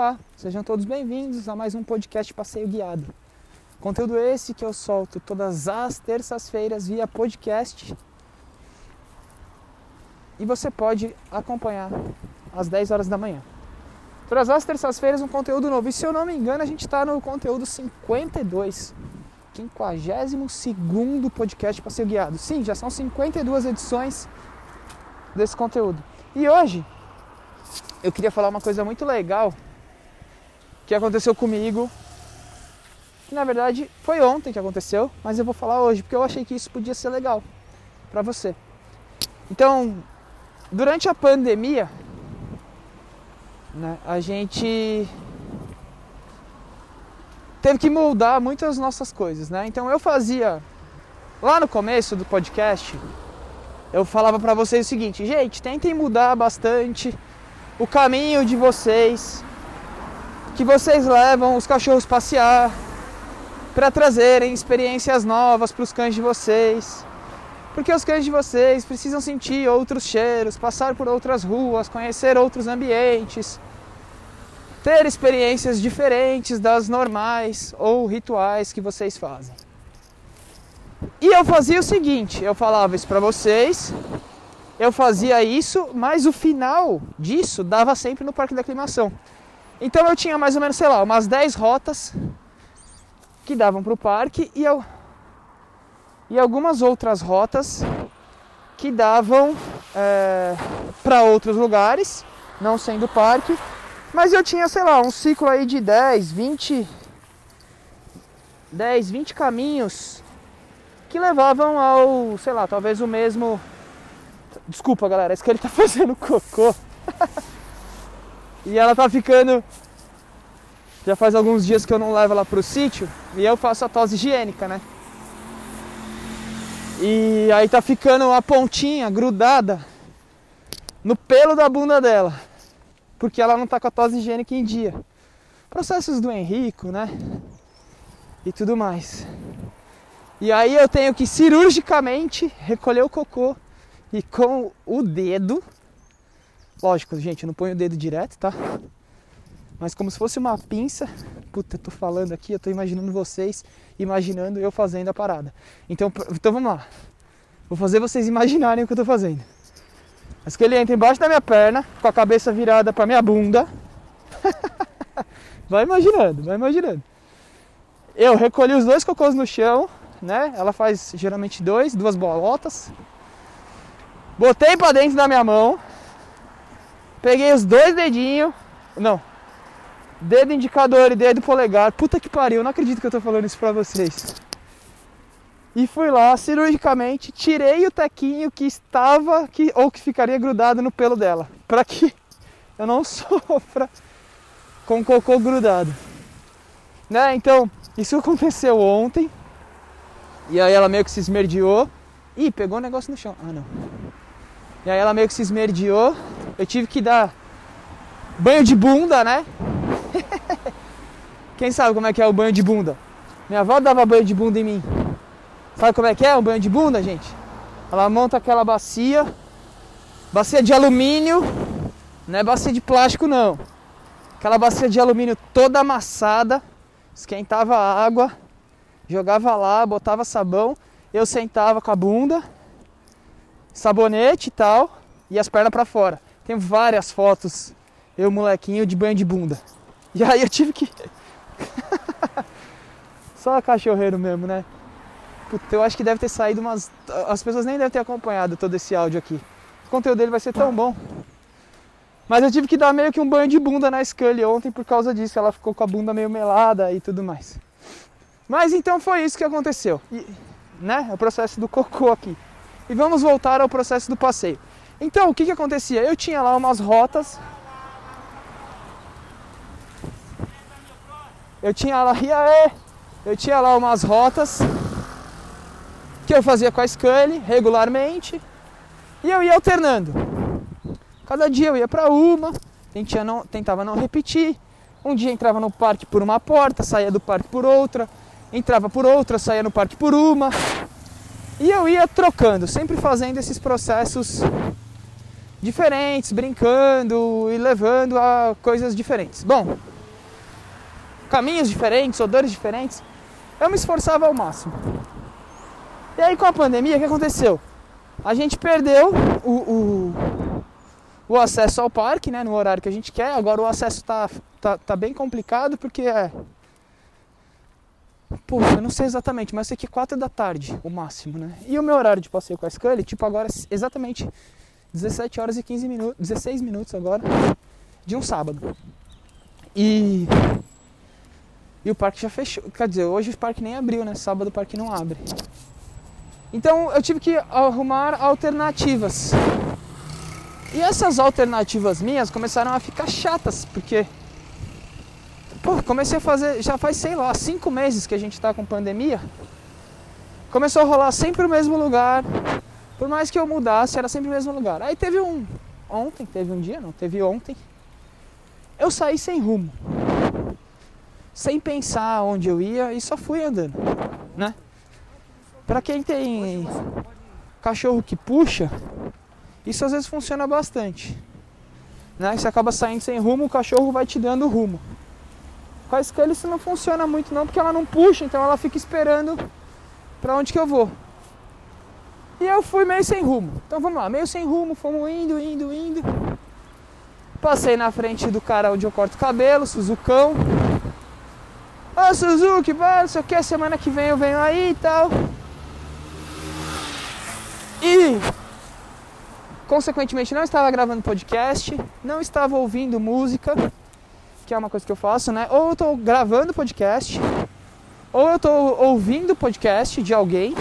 Olá, sejam todos bem-vindos a mais um podcast Passeio Guiado. Conteúdo esse que eu solto todas as terças-feiras via podcast. E você pode acompanhar às 10 horas da manhã. Todas as terças-feiras um conteúdo novo. E se eu não me engano, a gente está no conteúdo 52. 52 podcast Passeio Guiado. Sim, já são 52 edições desse conteúdo. E hoje eu queria falar uma coisa muito legal que aconteceu comigo. Que na verdade foi ontem que aconteceu, mas eu vou falar hoje porque eu achei que isso podia ser legal para você. Então, durante a pandemia, né, a gente teve que moldar muitas nossas coisas, né? Então eu fazia lá no começo do podcast, eu falava para vocês o seguinte, gente, tentem mudar bastante o caminho de vocês, que vocês levam os cachorros passear, para trazerem experiências novas para os cães de vocês. Porque os cães de vocês precisam sentir outros cheiros, passar por outras ruas, conhecer outros ambientes, ter experiências diferentes das normais ou rituais que vocês fazem. E eu fazia o seguinte, eu falava isso para vocês, eu fazia isso, mas o final disso dava sempre no parque da aclimação. Então eu tinha mais ou menos, sei lá, umas 10 rotas que davam para o parque e, eu, e algumas outras rotas que davam é, para outros lugares, não sendo parque, mas eu tinha, sei lá, um ciclo aí de 10, 20 10, 20 caminhos que levavam ao, sei lá, talvez o mesmo Desculpa, galera, isso que ele tá fazendo cocô. e ela tá ficando. Já faz alguns dias que eu não levo ela pro sítio e eu faço a tosse higiênica, né? E aí tá ficando a pontinha grudada no pelo da bunda dela. Porque ela não tá com a tosse higiênica em dia. Processos do Henrico, né? E tudo mais. E aí eu tenho que cirurgicamente recolher o cocô e com o dedo, lógico, gente, eu não ponho o dedo direto, tá? Mas como se fosse uma pinça, puta, eu tô falando aqui, eu tô imaginando vocês, imaginando eu fazendo a parada. Então, então vamos lá. Vou fazer vocês imaginarem o que eu tô fazendo. Mas que ele entra embaixo da minha perna, com a cabeça virada pra minha bunda. vai imaginando, vai imaginando. Eu recolhi os dois cocôs no chão, né? Ela faz geralmente dois, duas bolotas. Botei pra dentro da minha mão. Peguei os dois dedinhos. Não. Dedo indicador e dedo polegar. Puta que pariu, não acredito que eu tô falando isso pra vocês. E fui lá cirurgicamente, tirei o tequinho que estava que, ou que ficaria grudado no pelo dela. Pra que eu não sofra com cocô grudado. Né? Então, isso aconteceu ontem. E aí ela meio que se esmerdeou. Ih, pegou um negócio no chão. Ah, não. E aí ela meio que se esmerdeou. Eu tive que dar banho de bunda, né? Quem sabe como é que é o banho de bunda? Minha avó dava banho de bunda em mim. Sabe como é que é o banho de bunda, gente? Ela monta aquela bacia, bacia de alumínio, não é bacia de plástico não. Aquela bacia de alumínio toda amassada, esquentava a água, jogava lá, botava sabão, eu sentava com a bunda sabonete e tal, e as pernas para fora. Tem várias fotos, eu molequinho de banho de bunda. E aí eu tive que. Só cachorreiro mesmo, né? Puta, eu acho que deve ter saído umas. As pessoas nem devem ter acompanhado todo esse áudio aqui. O conteúdo dele vai ser tão bom. Mas eu tive que dar meio que um banho de bunda na Scully ontem por causa disso. Ela ficou com a bunda meio melada e tudo mais. Mas então foi isso que aconteceu. E, né? É o processo do cocô aqui. E vamos voltar ao processo do passeio. Então, o que, que acontecia? Eu tinha lá umas rotas. Eu tinha lá, e? Eu tinha lá umas rotas que eu fazia com a Scully regularmente e eu ia alternando. Cada dia eu ia para uma, não, tentava não repetir. Um dia entrava no parque por uma porta, saía do parque por outra, entrava por outra, saía no parque por uma. E eu ia trocando, sempre fazendo esses processos diferentes, brincando e levando a coisas diferentes. Bom, caminhos diferentes, odores diferentes, eu me esforçava ao máximo. E aí com a pandemia, o que aconteceu? A gente perdeu o, o, o acesso ao parque, né, no horário que a gente quer. Agora o acesso tá, tá, tá bem complicado porque é. Pô, eu não sei exatamente, mas eu sei que 4 da tarde, o máximo, né? E o meu horário de passeio com a Scully, tipo, agora é exatamente 17 horas e 15 minutos, 16 minutos agora, de um sábado. E. E o parque já fechou. Quer dizer, hoje o parque nem abriu, né? Sábado o parque não abre. Então eu tive que arrumar alternativas. E essas alternativas minhas começaram a ficar chatas, porque pô, comecei a fazer, já faz, sei lá, cinco meses que a gente está com pandemia. Começou a rolar sempre o mesmo lugar. Por mais que eu mudasse, era sempre o mesmo lugar. Aí teve um. Ontem, teve um dia, não, teve ontem. Eu saí sem rumo. Sem pensar onde eu ia e só fui andando, né? Pra quem tem cachorro que puxa, isso às vezes funciona bastante. Né? Você acaba saindo sem rumo, o cachorro vai te dando rumo. Com a Scully isso não funciona muito não, porque ela não puxa, então ela fica esperando para onde que eu vou. E eu fui meio sem rumo. Então vamos lá, meio sem rumo, fomos indo, indo, indo. Passei na frente do cara onde eu corto cabelo, Suzucão. Ô Suzuki, vai, não sei o que, semana que vem eu venho aí e tal. E consequentemente não estava gravando podcast, não estava ouvindo música, que é uma coisa que eu faço, né? Ou eu estou gravando podcast, ou eu estou ouvindo podcast de alguém,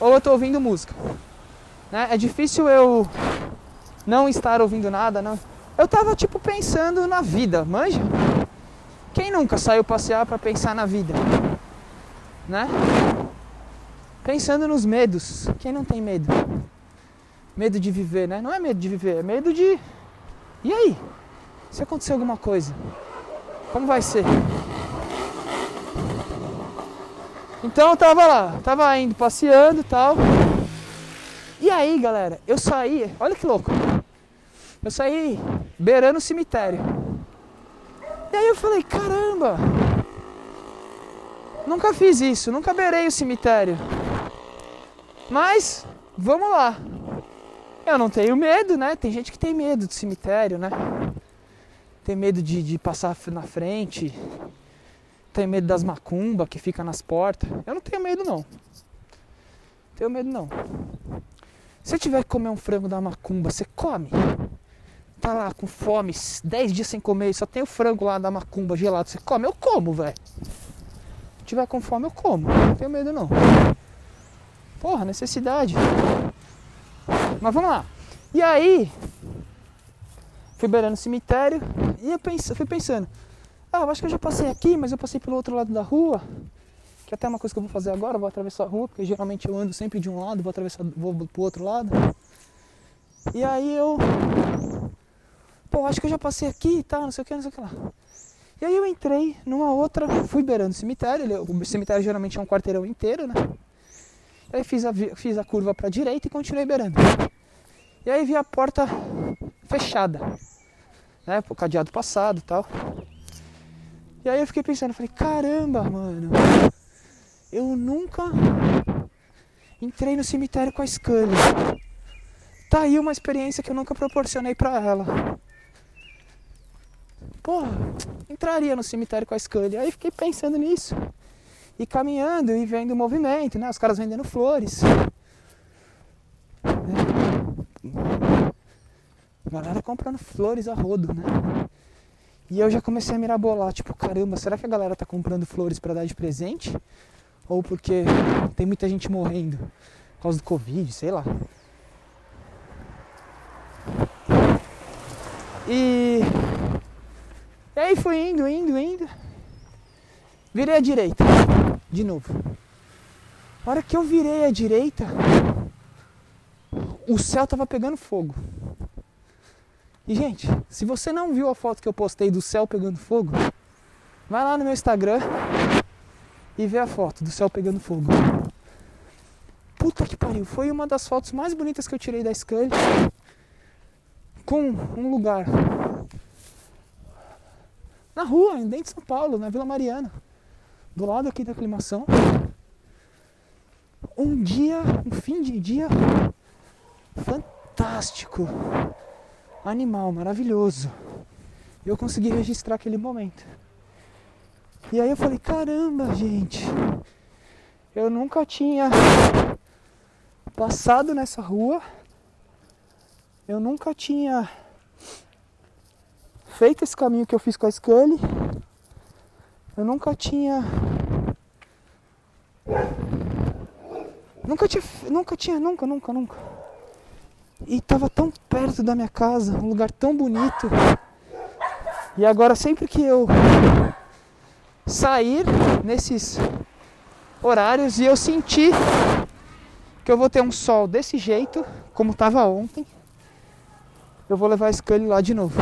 ou eu estou ouvindo música. Né? É difícil eu não estar ouvindo nada, não. Eu tava tipo pensando na vida, manja? Quem nunca saiu passear para pensar na vida? Né? Pensando nos medos. Quem não tem medo? Medo de viver, né? Não é medo de viver, é medo de. E aí? Se acontecer alguma coisa, como vai ser? Então eu tava lá, tava indo passeando e tal. E aí, galera, eu saí, olha que louco. Eu saí beirando o cemitério. E aí eu falei, caramba! Nunca fiz isso, nunca beirei o cemitério. Mas, vamos lá. Eu não tenho medo, né? Tem gente que tem medo do cemitério, né? Tem medo de, de passar na frente. Tem medo das macumbas que fica nas portas. Eu não tenho medo, não. Tenho medo, não. Se eu tiver que comer um frango da macumba, você come? Tá lá com fome, 10 dias sem comer, só tem o frango lá da macumba gelado, você come? Eu como, velho. Se tiver com fome, eu como. Não tenho medo, não. Porra, necessidade. Mas vamos lá. E aí, fui beirando o cemitério e eu pense, fui pensando, ah, acho que eu já passei aqui, mas eu passei pelo outro lado da rua. Que é até uma coisa que eu vou fazer agora, vou atravessar a rua, porque geralmente eu ando sempre de um lado, vou atravessar, vou pro outro lado. E aí eu. Pô, acho que eu já passei aqui e tá, tal, não sei o que, não sei o que lá. E aí eu entrei numa outra, fui beirando o cemitério, o cemitério geralmente é um quarteirão inteiro, né? Aí fiz a, fiz a curva para a direita e continuei beirando. E aí vi a porta fechada, né? O cadeado passado e tal. E aí eu fiquei pensando, falei, caramba, mano, eu nunca entrei no cemitério com a Scully. Tá aí uma experiência que eu nunca proporcionei para ela. Porra, entraria no cemitério com a Scully. Aí fiquei pensando nisso e caminhando e vendo o movimento, né? Os caras vendendo flores. Né? Galera comprando flores a rodo, né? E eu já comecei a mirabolar, tipo, caramba, será que a galera tá comprando flores para dar de presente? Ou porque tem muita gente morrendo por causa do Covid, sei lá. E, e aí fui indo, indo, indo. Virei à direita de novo. A hora que eu virei à direita, o céu tava pegando fogo. E gente, se você não viu a foto que eu postei do céu pegando fogo, vai lá no meu Instagram e vê a foto do céu pegando fogo. Puta que pariu, foi uma das fotos mais bonitas que eu tirei da Scully. com um lugar na rua, dentro de São Paulo, na Vila Mariana, do lado aqui da aclimação. Um dia, um fim de dia fantástico, animal, maravilhoso. Eu consegui registrar aquele momento. E aí eu falei, caramba, gente, eu nunca tinha passado nessa rua, eu nunca tinha feito esse caminho que eu fiz com a Scully, eu nunca tinha. Nunca tinha, nunca tinha, nunca, nunca, nunca. E tava tão perto da minha casa, um lugar tão bonito. E agora sempre que eu sair nesses horários e eu sentir que eu vou ter um sol desse jeito, como estava ontem, eu vou levar a Scully lá de novo.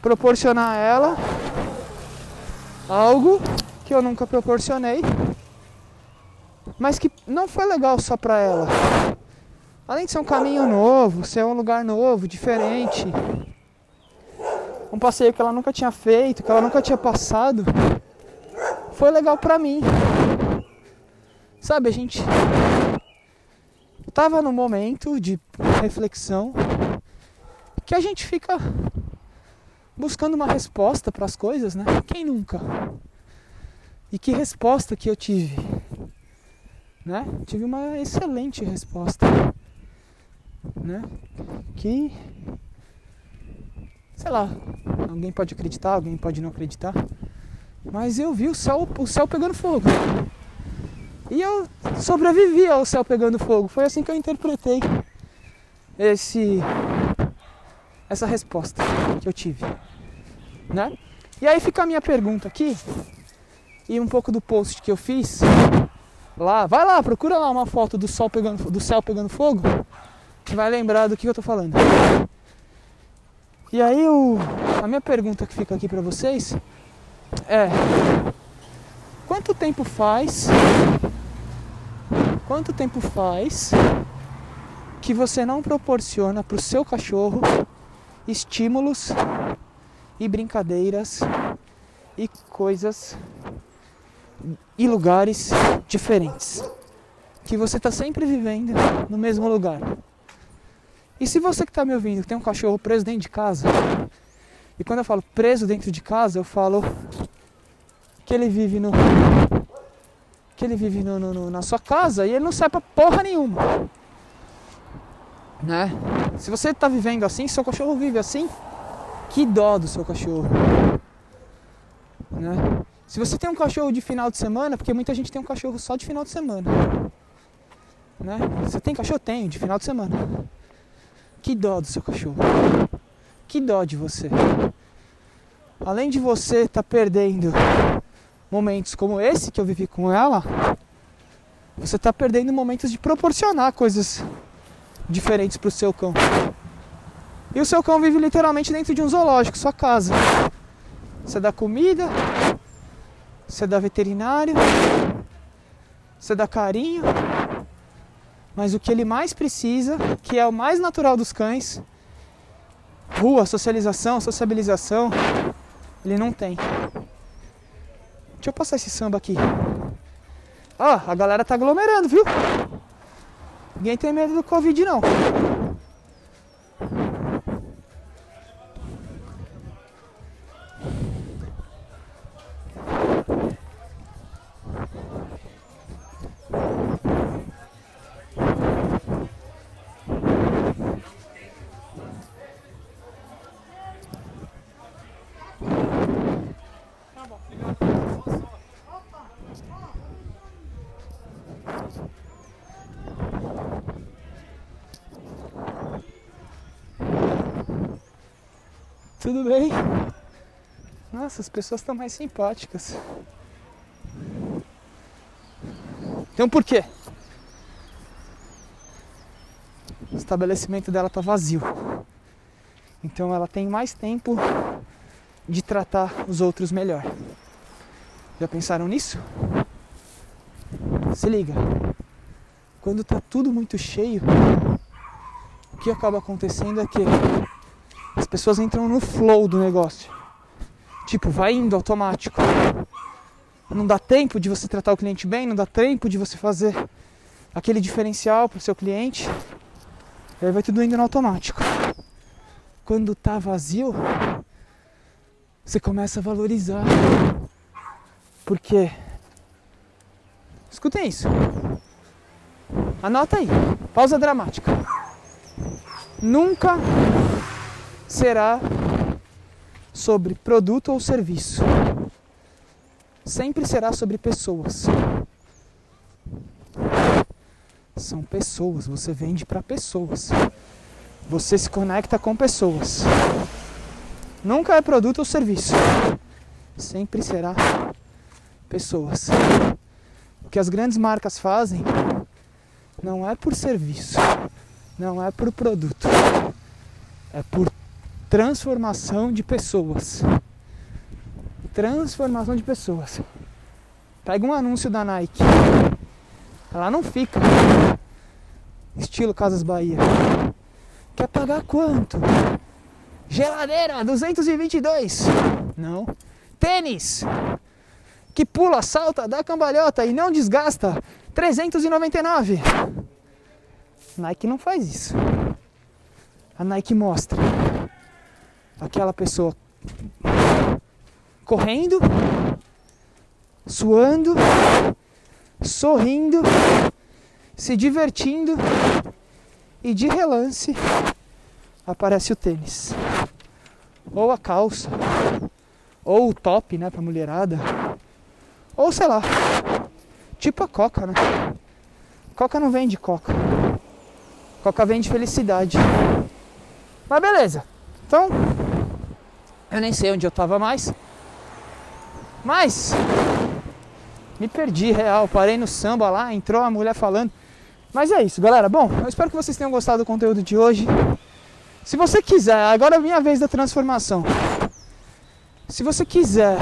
Proporcionar a ela algo que eu nunca proporcionei, mas que não foi legal só para ela. Além de ser um caminho novo, ser um lugar novo, diferente, um passeio que ela nunca tinha feito, que ela nunca tinha passado, foi legal pra mim. Sabe, a gente tava num momento de reflexão que a gente fica buscando uma resposta para as coisas, né? Quem nunca? E que resposta que eu tive? Né? Tive uma excelente resposta, né? Que sei lá, alguém pode acreditar, alguém pode não acreditar, mas eu vi o céu, o céu pegando fogo. E eu sobrevivi ao céu pegando fogo. Foi assim que eu interpretei esse essa resposta que eu tive, né? E aí fica a minha pergunta aqui e um pouco do post que eu fiz lá. Vai lá, procura lá uma foto do sol pegando do céu pegando fogo, vai lembrar do que eu tô falando. E aí o, a minha pergunta que fica aqui para vocês é quanto tempo faz quanto tempo faz que você não proporciona para o seu cachorro estímulos e brincadeiras e coisas e lugares diferentes que você está sempre vivendo no mesmo lugar e se você que está me ouvindo tem um cachorro preso dentro de casa, e quando eu falo preso dentro de casa, eu falo que ele vive no. que ele vive no, no, na sua casa e ele não sai pra porra nenhuma. Né? Se você está vivendo assim, seu cachorro vive assim, que dó do seu cachorro. Né? Se você tem um cachorro de final de semana, porque muita gente tem um cachorro só de final de semana. Né? Você tem cachorro? Tenho, de final de semana. Que dó do seu cachorro. Que dó de você. Além de você estar tá perdendo momentos como esse que eu vivi com ela, você está perdendo momentos de proporcionar coisas diferentes para o seu cão. E o seu cão vive literalmente dentro de um zoológico, sua casa. Você dá comida, você dá veterinário, você dá carinho, mas o que ele mais precisa, que é o mais natural dos cães, rua, socialização, sociabilização, ele não tem. Deixa eu passar esse samba aqui. Ó, a galera tá aglomerando, viu? Ninguém tem medo do Covid não. Tudo bem? Nossa, as pessoas estão mais simpáticas. Tem um porquê. O estabelecimento dela está vazio. Então ela tem mais tempo de tratar os outros melhor. Já pensaram nisso? Se liga. Quando tá tudo muito cheio, que acaba acontecendo é que as pessoas entram no flow do negócio. Tipo, vai indo automático. Não dá tempo de você tratar o cliente bem, não dá tempo de você fazer aquele diferencial para o seu cliente. Aí vai tudo indo no automático. Quando tá vazio, você começa a valorizar. Porque escutem isso. Anota aí. Pausa dramática. Nunca será sobre produto ou serviço. Sempre será sobre pessoas. São pessoas, você vende para pessoas. Você se conecta com pessoas. Nunca é produto ou serviço. Sempre será pessoas. O que as grandes marcas fazem não é por serviço, não é por produto, é por transformação de pessoas. Transformação de pessoas. Pega um anúncio da Nike. Ela não fica estilo Casas Bahia. Quer pagar quanto? Geladeira 222. Não. Tênis que pula, salta, dá cambalhota e não desgasta 399. Nike não faz isso. A Nike mostra aquela pessoa correndo, suando, sorrindo, se divertindo e de relance aparece o tênis ou a calça ou o top, né, para mulherada, ou sei lá, tipo a Coca, né? Coca não vende Coca. Coca vende felicidade. Mas beleza. Então, eu nem sei onde eu tava mais. Mas me perdi real, parei no samba lá, entrou a mulher falando. Mas é isso, galera. Bom, eu espero que vocês tenham gostado do conteúdo de hoje. Se você quiser, agora é a minha vez da transformação. Se você quiser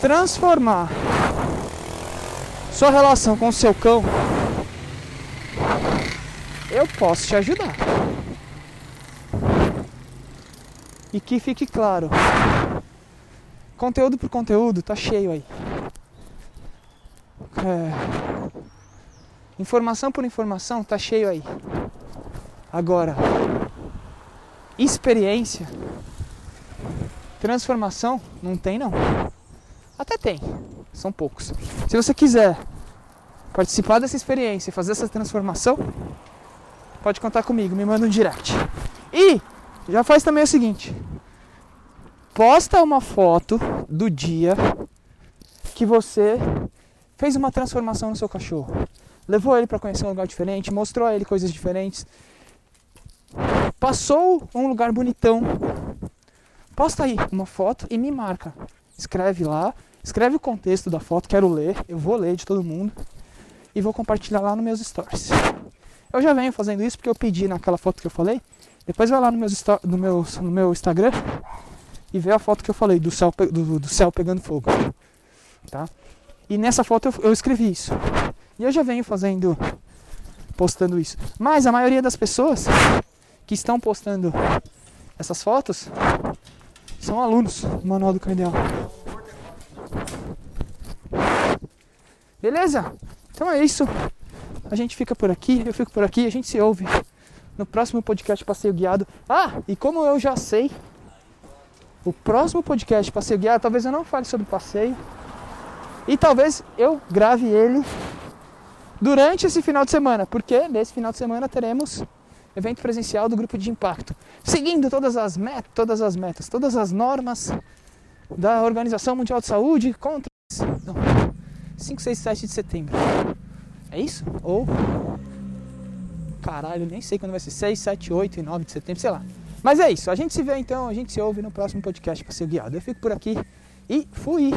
transformar sua relação com o seu cão, eu posso te ajudar. E que fique claro, conteúdo por conteúdo tá cheio aí. É, informação por informação tá cheio aí. Agora, experiência, transformação, não tem não. Até tem, são poucos. Se você quiser participar dessa experiência e fazer essa transformação, pode contar comigo, me manda um direct. E já faz também o seguinte: posta uma foto do dia que você fez uma transformação no seu cachorro. Levou ele para conhecer um lugar diferente, mostrou a ele coisas diferentes, Passou um lugar bonitão. Posta aí uma foto e me marca. Escreve lá, escreve o contexto da foto, quero ler, eu vou ler de todo mundo e vou compartilhar lá nos meus stories. Eu já venho fazendo isso porque eu pedi naquela foto que eu falei. Depois vai lá no, meus, no, meu, no meu Instagram e vê a foto que eu falei do céu, do, do céu pegando fogo. Tá? E nessa foto eu, eu escrevi isso. E eu já venho fazendo, postando isso. Mas a maioria das pessoas que estão postando essas fotos são alunos do Manual do Cardeal. Beleza? Então é isso. A gente fica por aqui, eu fico por aqui, a gente se ouve no próximo podcast Passeio Guiado. Ah, e como eu já sei, o próximo podcast Passeio Guiado, talvez eu não fale sobre passeio. E talvez eu grave ele durante esse final de semana, porque nesse final de semana teremos evento presencial do grupo de impacto, seguindo todas as metas, todas as metas, todas as normas da Organização Mundial de Saúde contra não, 5, 6, 7 de setembro. É isso? Ou caralho, nem sei quando vai ser 6, 7, 8 e 9 de setembro, sei lá. Mas é isso, a gente se vê então, a gente se ouve no próximo podcast para ser guiado. Eu fico por aqui e fui.